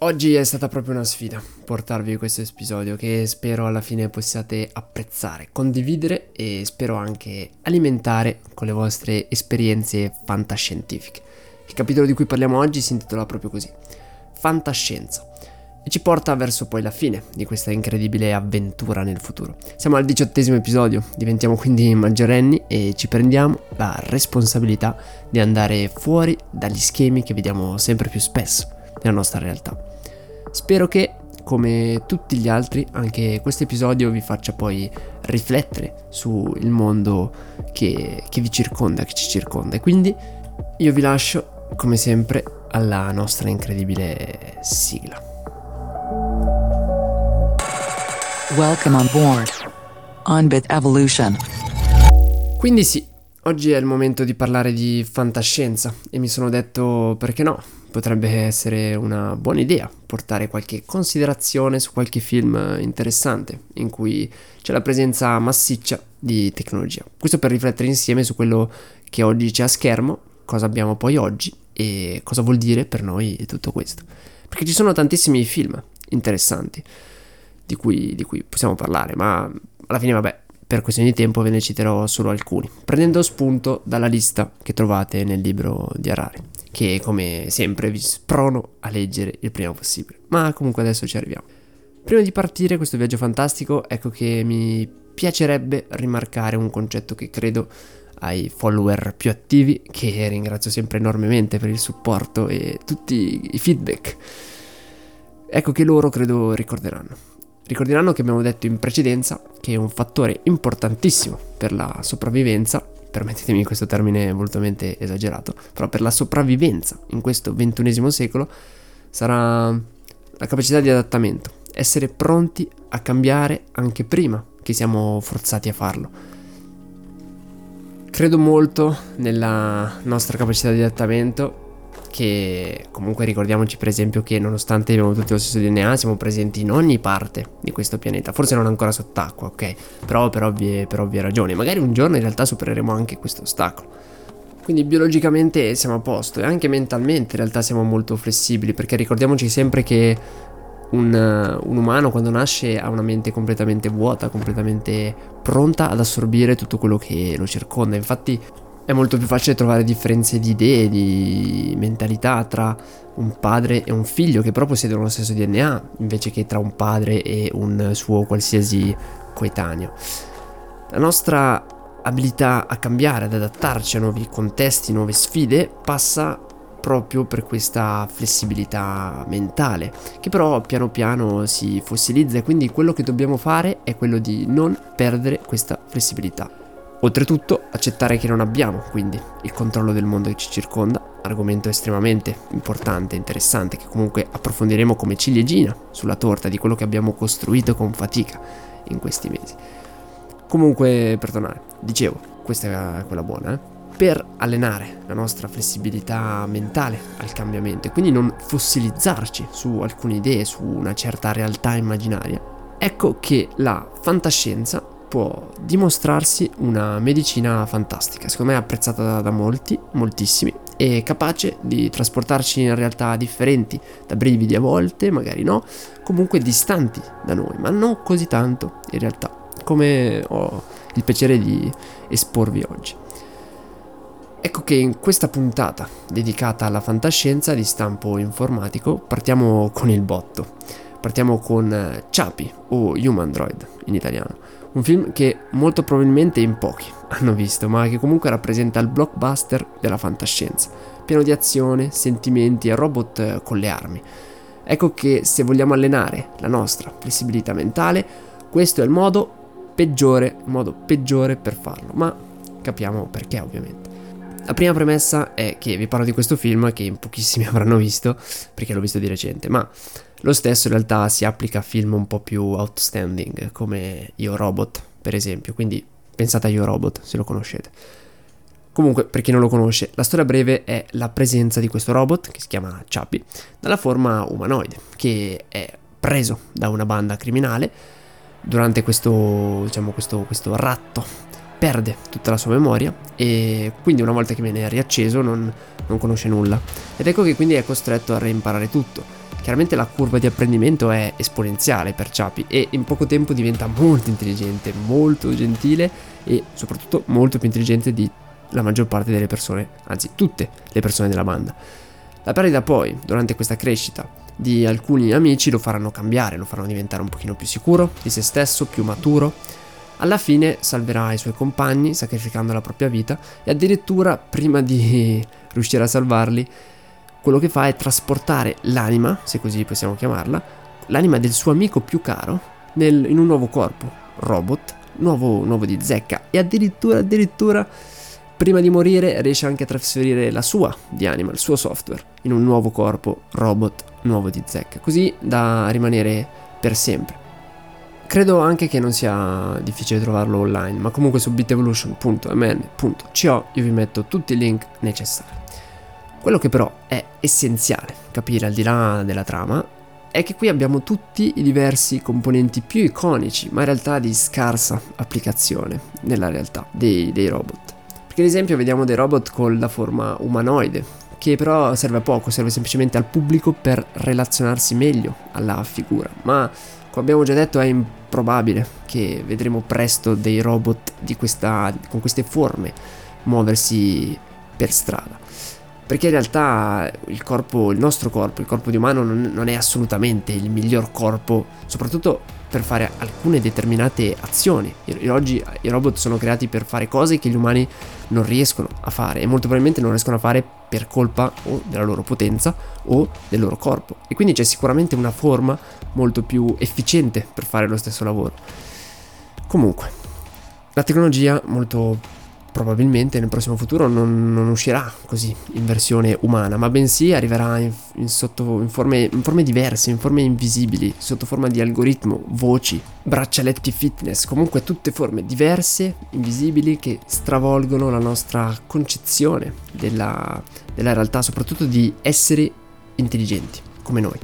Oggi è stata proprio una sfida portarvi questo episodio che spero alla fine possiate apprezzare, condividere e spero anche alimentare con le vostre esperienze fantascientifiche. Il capitolo di cui parliamo oggi si intitola proprio così, Fantascienza, e ci porta verso poi la fine di questa incredibile avventura nel futuro. Siamo al diciottesimo episodio, diventiamo quindi maggiorenni e ci prendiamo la responsabilità di andare fuori dagli schemi che vediamo sempre più spesso nella nostra realtà. Spero che, come tutti gli altri, anche questo episodio vi faccia poi riflettere sul mondo che, che vi circonda, che ci circonda. E quindi io vi lascio, come sempre, alla nostra incredibile sigla. Welcome on board. Onbit Evolution. Quindi sì, oggi è il momento di parlare di fantascienza e mi sono detto perché no, potrebbe essere una buona idea portare qualche considerazione su qualche film interessante in cui c'è la presenza massiccia di tecnologia. Questo per riflettere insieme su quello che oggi c'è a schermo, cosa abbiamo poi oggi e cosa vuol dire per noi tutto questo. Perché ci sono tantissimi film interessanti di cui, di cui possiamo parlare, ma alla fine vabbè, per questione di tempo ve ne citerò solo alcuni, prendendo spunto dalla lista che trovate nel libro di Harari che come sempre vi sprono a leggere il prima possibile. Ma comunque adesso ci arriviamo. Prima di partire questo viaggio fantastico, ecco che mi piacerebbe rimarcare un concetto che credo ai follower più attivi, che ringrazio sempre enormemente per il supporto e tutti i feedback. Ecco che loro credo ricorderanno. Ricorderanno che abbiamo detto in precedenza che un fattore importantissimo per la sopravvivenza permettetemi questo termine volutamente esagerato, però per la sopravvivenza in questo ventunesimo secolo sarà la capacità di adattamento, essere pronti a cambiare anche prima che siamo forzati a farlo. Credo molto nella nostra capacità di adattamento che comunque ricordiamoci per esempio che nonostante abbiamo tutti lo stesso DNA siamo presenti in ogni parte di questo pianeta, forse non ancora sott'acqua, ok? Però per ovvie, per ovvie ragioni, magari un giorno in realtà supereremo anche questo ostacolo. Quindi biologicamente siamo a posto e anche mentalmente in realtà siamo molto flessibili perché ricordiamoci sempre che un, un, umano quando nasce ha una mente completamente vuota, completamente pronta ad assorbire tutto quello che lo circonda. Infatti è molto più facile trovare differenze di idee, di mentalità tra un padre e un figlio che però possiedono lo stesso DNA, invece che tra un padre e un suo qualsiasi coetaneo. La nostra abilità a cambiare, ad adattarci a nuovi contesti, nuove sfide, passa proprio per questa flessibilità mentale, che però piano piano si fossilizza e quindi quello che dobbiamo fare è quello di non perdere questa flessibilità. Oltretutto, accettare che non abbiamo, quindi, il controllo del mondo che ci circonda, argomento estremamente importante e interessante che comunque approfondiremo come ciliegina sulla torta di quello che abbiamo costruito con fatica in questi mesi. Comunque, per tornare, dicevo, questa è quella buona, eh? Per allenare la nostra flessibilità mentale al cambiamento e quindi non fossilizzarci su alcune idee, su una certa realtà immaginaria, ecco che la fantascienza può dimostrarsi una medicina fantastica, secondo me apprezzata da, molti, moltissimi, e capace di trasportarci in realtà differenti, da brividi a volte, magari no, comunque distanti da noi, ma non così tanto in realtà, come ho il piacere di esporvi oggi. Ecco che in questa puntata dedicata alla fantascienza di stampo informatico partiamo con il botto. Partiamo con Chapi o Human Droid in italiano un film che molto probabilmente in pochi hanno visto, ma che comunque rappresenta il blockbuster della fantascienza, pieno di azione, sentimenti e robot eh, con le armi. Ecco che se vogliamo allenare la nostra flessibilità mentale, questo è il modo peggiore, il modo peggiore per farlo, ma capiamo perché ovviamente. La prima premessa è che vi parlo di questo film che in pochissimi avranno visto, perché l'ho visto di recente, ma lo stesso in realtà si applica a film un po' più outstanding, come Io Robot, per esempio. Quindi pensate a Io Robot, se lo conoscete. Comunque, per chi non lo conosce, la storia breve è la presenza di questo robot, che si chiama Chappie, dalla forma umanoide, che è preso da una banda criminale durante questo, diciamo, questo, questo ratto perde tutta la sua memoria e quindi una volta che viene riacceso non, non, conosce nulla ed ecco che quindi è costretto a reimparare tutto chiaramente la curva di apprendimento è esponenziale per Ciapi e in poco tempo diventa molto intelligente, molto gentile e soprattutto molto più intelligente di la maggior parte delle persone, anzi tutte le persone della banda. La perdita poi, durante questa crescita, di alcuni amici lo faranno cambiare, lo faranno diventare un pochino più sicuro di se stesso, più maturo. Alla fine salverà i suoi compagni sacrificando la propria vita e addirittura prima di riuscire a salvarli, quello che fa è trasportare l'anima, se così possiamo chiamarla, l'anima del suo amico più caro nel, in un nuovo corpo, robot, nuovo, nuovo di zecca e addirittura, addirittura prima di morire riesce anche a trasferire la sua di anima, il suo software, in un nuovo corpo robot nuovo di zecca, così da rimanere per sempre. Credo anche che non sia difficile trovarlo online, ma comunque su bitevolution.mn.co io vi metto tutti i link necessari. Quello che però è essenziale capire al di là della trama è che qui abbiamo tutti i diversi componenti più iconici, ma in realtà di scarsa applicazione nella realtà dei, dei robot. Perché ad esempio vediamo dei robot con la forma umanoide, che però serve a poco, serve semplicemente al pubblico per relazionarsi meglio alla figura, ma come abbiamo già detto è improbabile che vedremo presto dei robot questa, con queste forme muoversi per strada. Perché in realtà il corpo, il nostro corpo, il corpo di umano non, non è assolutamente il miglior corpo, soprattutto per fare alcune determinate azioni. I, oggi i robot sono creati per fare cose che gli umani non riescono a fare e molto probabilmente non riescono a fare per colpa o della loro potenza o del loro corpo. E quindi c'è sicuramente una forma molto più efficiente per fare lo stesso lavoro. Comunque, la tecnologia molto probabilmente nel prossimo futuro non, non, uscirà così in versione umana, ma bensì arriverà in, in, sotto, in, forme, in, forme, diverse, in forme invisibili, sotto forma di algoritmo, voci, braccialetti fitness, comunque tutte forme diverse, invisibili, che stravolgono la nostra concezione della, della realtà, soprattutto di esseri intelligenti come noi.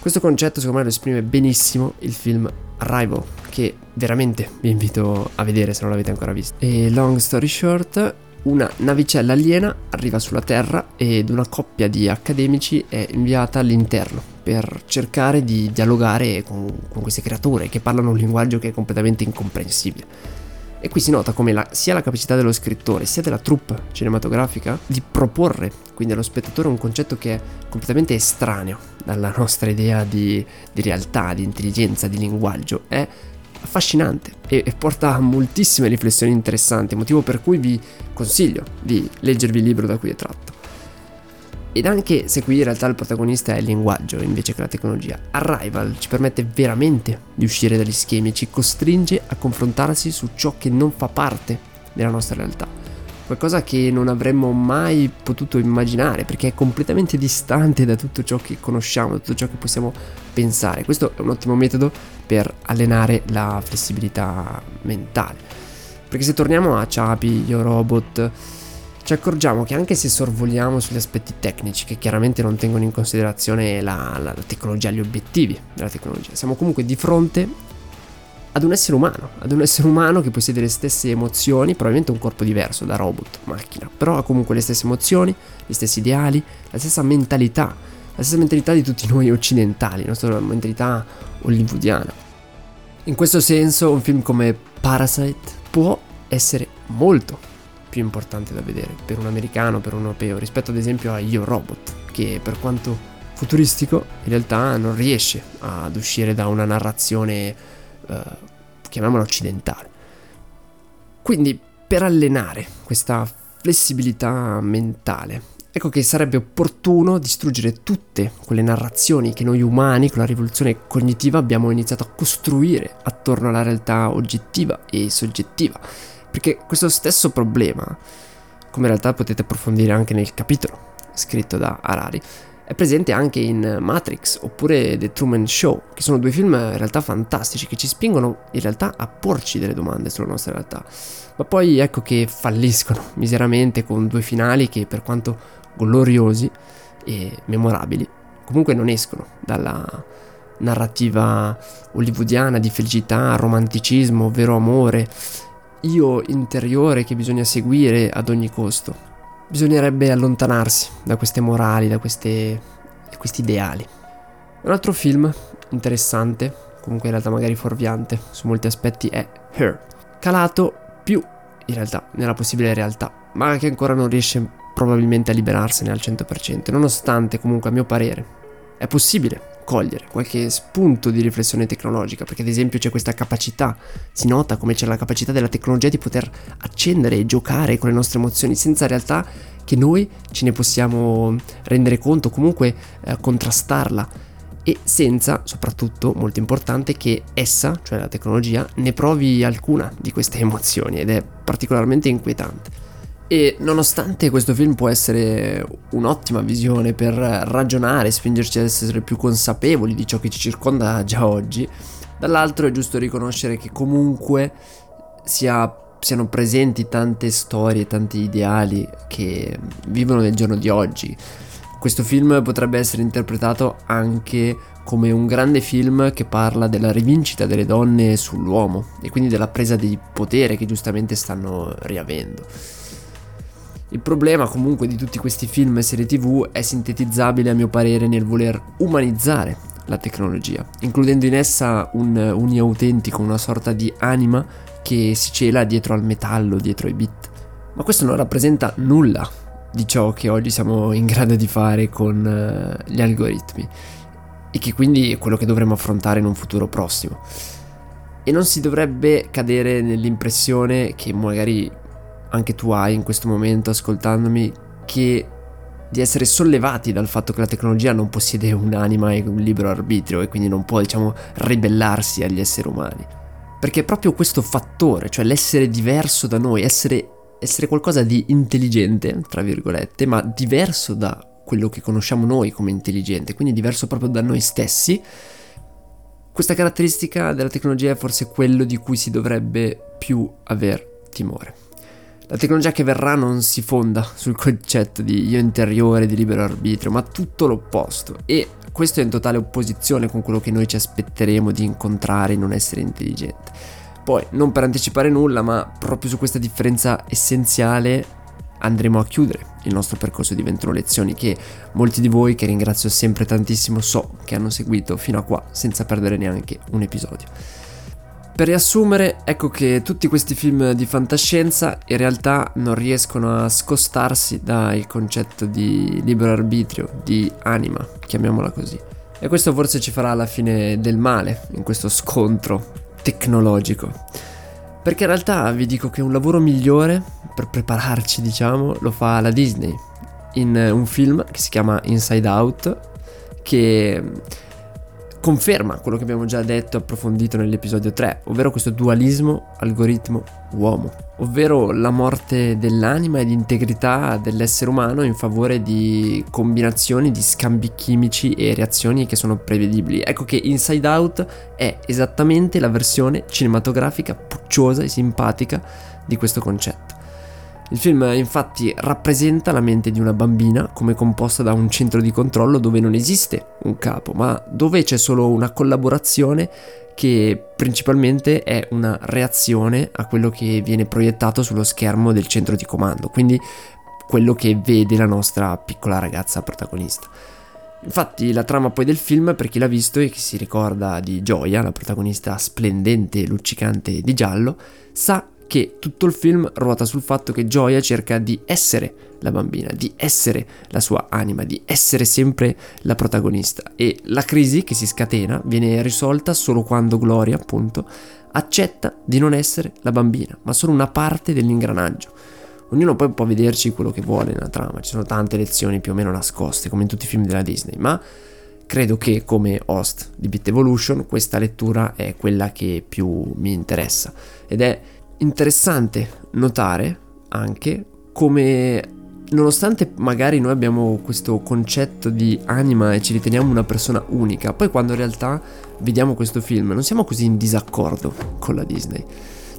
Questo concetto secondo me lo esprime benissimo il film Arrival, che veramente vi invito a vedere se non l'avete ancora visto. E long story short, una navicella aliena arriva sulla Terra ed una coppia di accademici è inviata all'interno per cercare di dialogare con, con queste creature che parlano un linguaggio che è completamente incomprensibile. E qui si nota come la, sia la capacità dello scrittore sia della troupe cinematografica di proporre quindi allo spettatore un concetto che è completamente estraneo dalla nostra idea di, di realtà, di intelligenza, di linguaggio. È affascinante e, e, porta a moltissime riflessioni interessanti, motivo per cui vi consiglio di leggervi il libro da cui è tratto. Ed anche se qui in realtà il protagonista è il linguaggio invece che la tecnologia, Arrival ci permette veramente di uscire dagli schemi, ci costringe a confrontarsi su ciò che non fa parte della nostra realtà. Qualcosa che non avremmo mai potuto immaginare perché è completamente distante da tutto ciò che conosciamo, da tutto ciò che possiamo pensare. Questo è un ottimo metodo per allenare la flessibilità mentale. Perché se torniamo a Chapi, Yo Robot, ci accorgiamo che anche se sorvoliamo sugli aspetti tecnici, che chiaramente non tengono in considerazione la, la, la tecnologia, gli obiettivi della tecnologia, siamo comunque di fronte ad un essere umano, ad un essere umano che possiede le stesse emozioni, probabilmente un corpo diverso da robot, macchina, però ha comunque le stesse emozioni, gli stessi ideali, la stessa mentalità, la stessa mentalità di tutti noi occidentali, la nostra mentalità hollywoodiana. In questo senso un film come Parasite può essere molto più importante da vedere per un americano, per un europeo, rispetto ad esempio a Io Robot, che per quanto futuristico in realtà non riesce ad uscire da una narrazione, eh, chiamiamola occidentale. Quindi per allenare questa flessibilità mentale, ecco che sarebbe opportuno distruggere tutte quelle narrazioni che noi umani con la rivoluzione cognitiva abbiamo iniziato a costruire attorno alla realtà oggettiva e soggettiva perché questo stesso problema, come in realtà potete approfondire anche nel capitolo scritto da Harari, è presente anche in Matrix oppure The Truman Show, che sono due film in realtà fantastici che ci spingono in realtà a porci delle domande sulla nostra realtà. Ma poi ecco che falliscono miseramente con due finali che per quanto gloriosi e memorabili, comunque non escono dalla narrativa hollywoodiana di felicità, romanticismo, vero amore io interiore che bisogna seguire ad ogni costo. Bisognerebbe allontanarsi da queste morali, da queste, questi ideali. Un altro film interessante, comunque in realtà magari fuorviante su molti aspetti, è Her, calato più in realtà nella possibile realtà, ma che ancora non riesce probabilmente a liberarsene al 100%, nonostante comunque a mio parere è possibile cogliere qualche spunto di riflessione tecnologica, perché ad esempio c'è questa capacità, si nota come c'è la capacità della tecnologia di poter accendere e giocare con le nostre emozioni senza realtà che noi ce ne possiamo rendere conto, comunque eh, contrastarla e senza, soprattutto, molto importante, che essa, cioè la tecnologia, ne provi alcuna di queste emozioni ed è particolarmente inquietante. E nonostante questo film può essere un'ottima visione per ragionare, spingerci ad essere più consapevoli di ciò che ci circonda già oggi, dall'altro è giusto riconoscere che comunque sia, siano presenti tante storie, tanti ideali che vivono nel giorno di oggi. Questo film potrebbe essere interpretato anche come un grande film che parla della rivincita delle donne sull'uomo e quindi della presa di potere che giustamente stanno riavendo. Il problema comunque di tutti questi film e serie tv è sintetizzabile a mio parere nel voler umanizzare la tecnologia, includendo in essa un, un autentico, una sorta di anima che si cela dietro al metallo, dietro ai bit. Ma questo non rappresenta nulla di ciò che oggi siamo in grado di fare con uh, gli algoritmi e che quindi è quello che dovremo affrontare in un futuro prossimo. E non si dovrebbe cadere nell'impressione che magari anche tu hai in questo momento ascoltandomi che di essere sollevati dal fatto che la tecnologia non possiede un'anima e un libero arbitrio e quindi non può, diciamo, ribellarsi agli esseri umani. Perché proprio questo fattore, cioè l'essere diverso da noi, essere, essere qualcosa di intelligente, tra virgolette, ma diverso da quello che conosciamo noi come intelligente, quindi diverso proprio da noi stessi, questa caratteristica della tecnologia è forse quello di cui si dovrebbe più aver timore. La tecnologia che verrà non si fonda sul concetto di io interiore, di libero arbitrio, ma tutto l'opposto. E questo è in totale opposizione con quello che noi ci aspetteremo di incontrare in un essere intelligente. Poi, non per anticipare nulla, ma proprio su questa differenza essenziale andremo a chiudere il nostro percorso di 21 lezioni che molti di voi, che ringrazio sempre tantissimo, so che hanno seguito fino a qua senza perdere neanche un episodio. Per riassumere, ecco che tutti questi film di fantascienza in realtà non riescono a scostarsi dal concetto di libero arbitrio, di anima, chiamiamola così. E questo forse ci farà la fine del male in questo scontro tecnologico. Perché in realtà vi dico che un lavoro migliore per prepararci, diciamo, lo fa la Disney in un film che si chiama Inside Out, che conferma quello che abbiamo già detto e approfondito nell'episodio 3, ovvero questo dualismo algoritmo-uomo, ovvero la morte dell'anima e di integrità dell'essere umano in favore di combinazioni di scambi chimici e reazioni che sono prevedibili. Ecco che Inside Out è esattamente la versione cinematografica pucciosa e simpatica di questo concetto. Il film infatti rappresenta la mente di una bambina come composta da un centro di controllo dove non esiste un capo, ma dove c'è solo una collaborazione che principalmente è una reazione a quello che viene proiettato sullo schermo del centro di comando, quindi quello che vede la nostra piccola ragazza protagonista. Infatti la trama poi del film, per chi l'ha visto e chi si ricorda di Gioia, la protagonista splendente e luccicante di giallo, sa che tutto il film ruota sul fatto che Gioia cerca di essere la bambina, di essere la sua anima, di essere sempre la protagonista e la crisi che si scatena viene risolta solo quando Gloria, appunto, accetta di non essere la bambina, ma solo una parte dell'ingranaggio. Ognuno poi può vederci quello che vuole nella trama, ci sono tante lezioni più o meno nascoste, come in tutti i film della Disney, ma credo che come host di Bit Evolution questa lettura è quella che più mi interessa ed è interessante notare anche come nonostante magari noi abbiamo questo concetto di anima e ci riteniamo una persona unica, poi quando in realtà vediamo questo film non siamo così in disaccordo con la Disney.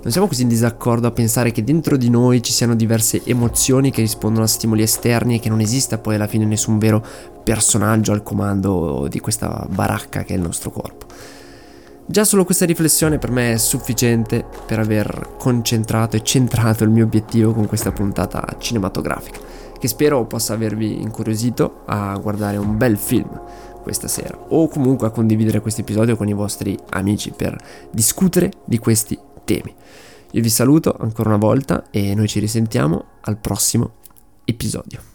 Non siamo così in disaccordo a pensare che dentro di noi ci siano diverse emozioni che rispondono a stimoli esterni e che non esista poi alla fine nessun vero personaggio al comando di questa baracca che è il nostro corpo. Già solo questa riflessione per me è sufficiente per aver concentrato e centrato il mio obiettivo con questa puntata cinematografica, che spero possa avervi incuriosito a guardare un bel film questa sera o comunque a condividere questo episodio con i vostri amici per discutere di questi temi. Io vi saluto ancora una volta e noi ci risentiamo al prossimo episodio.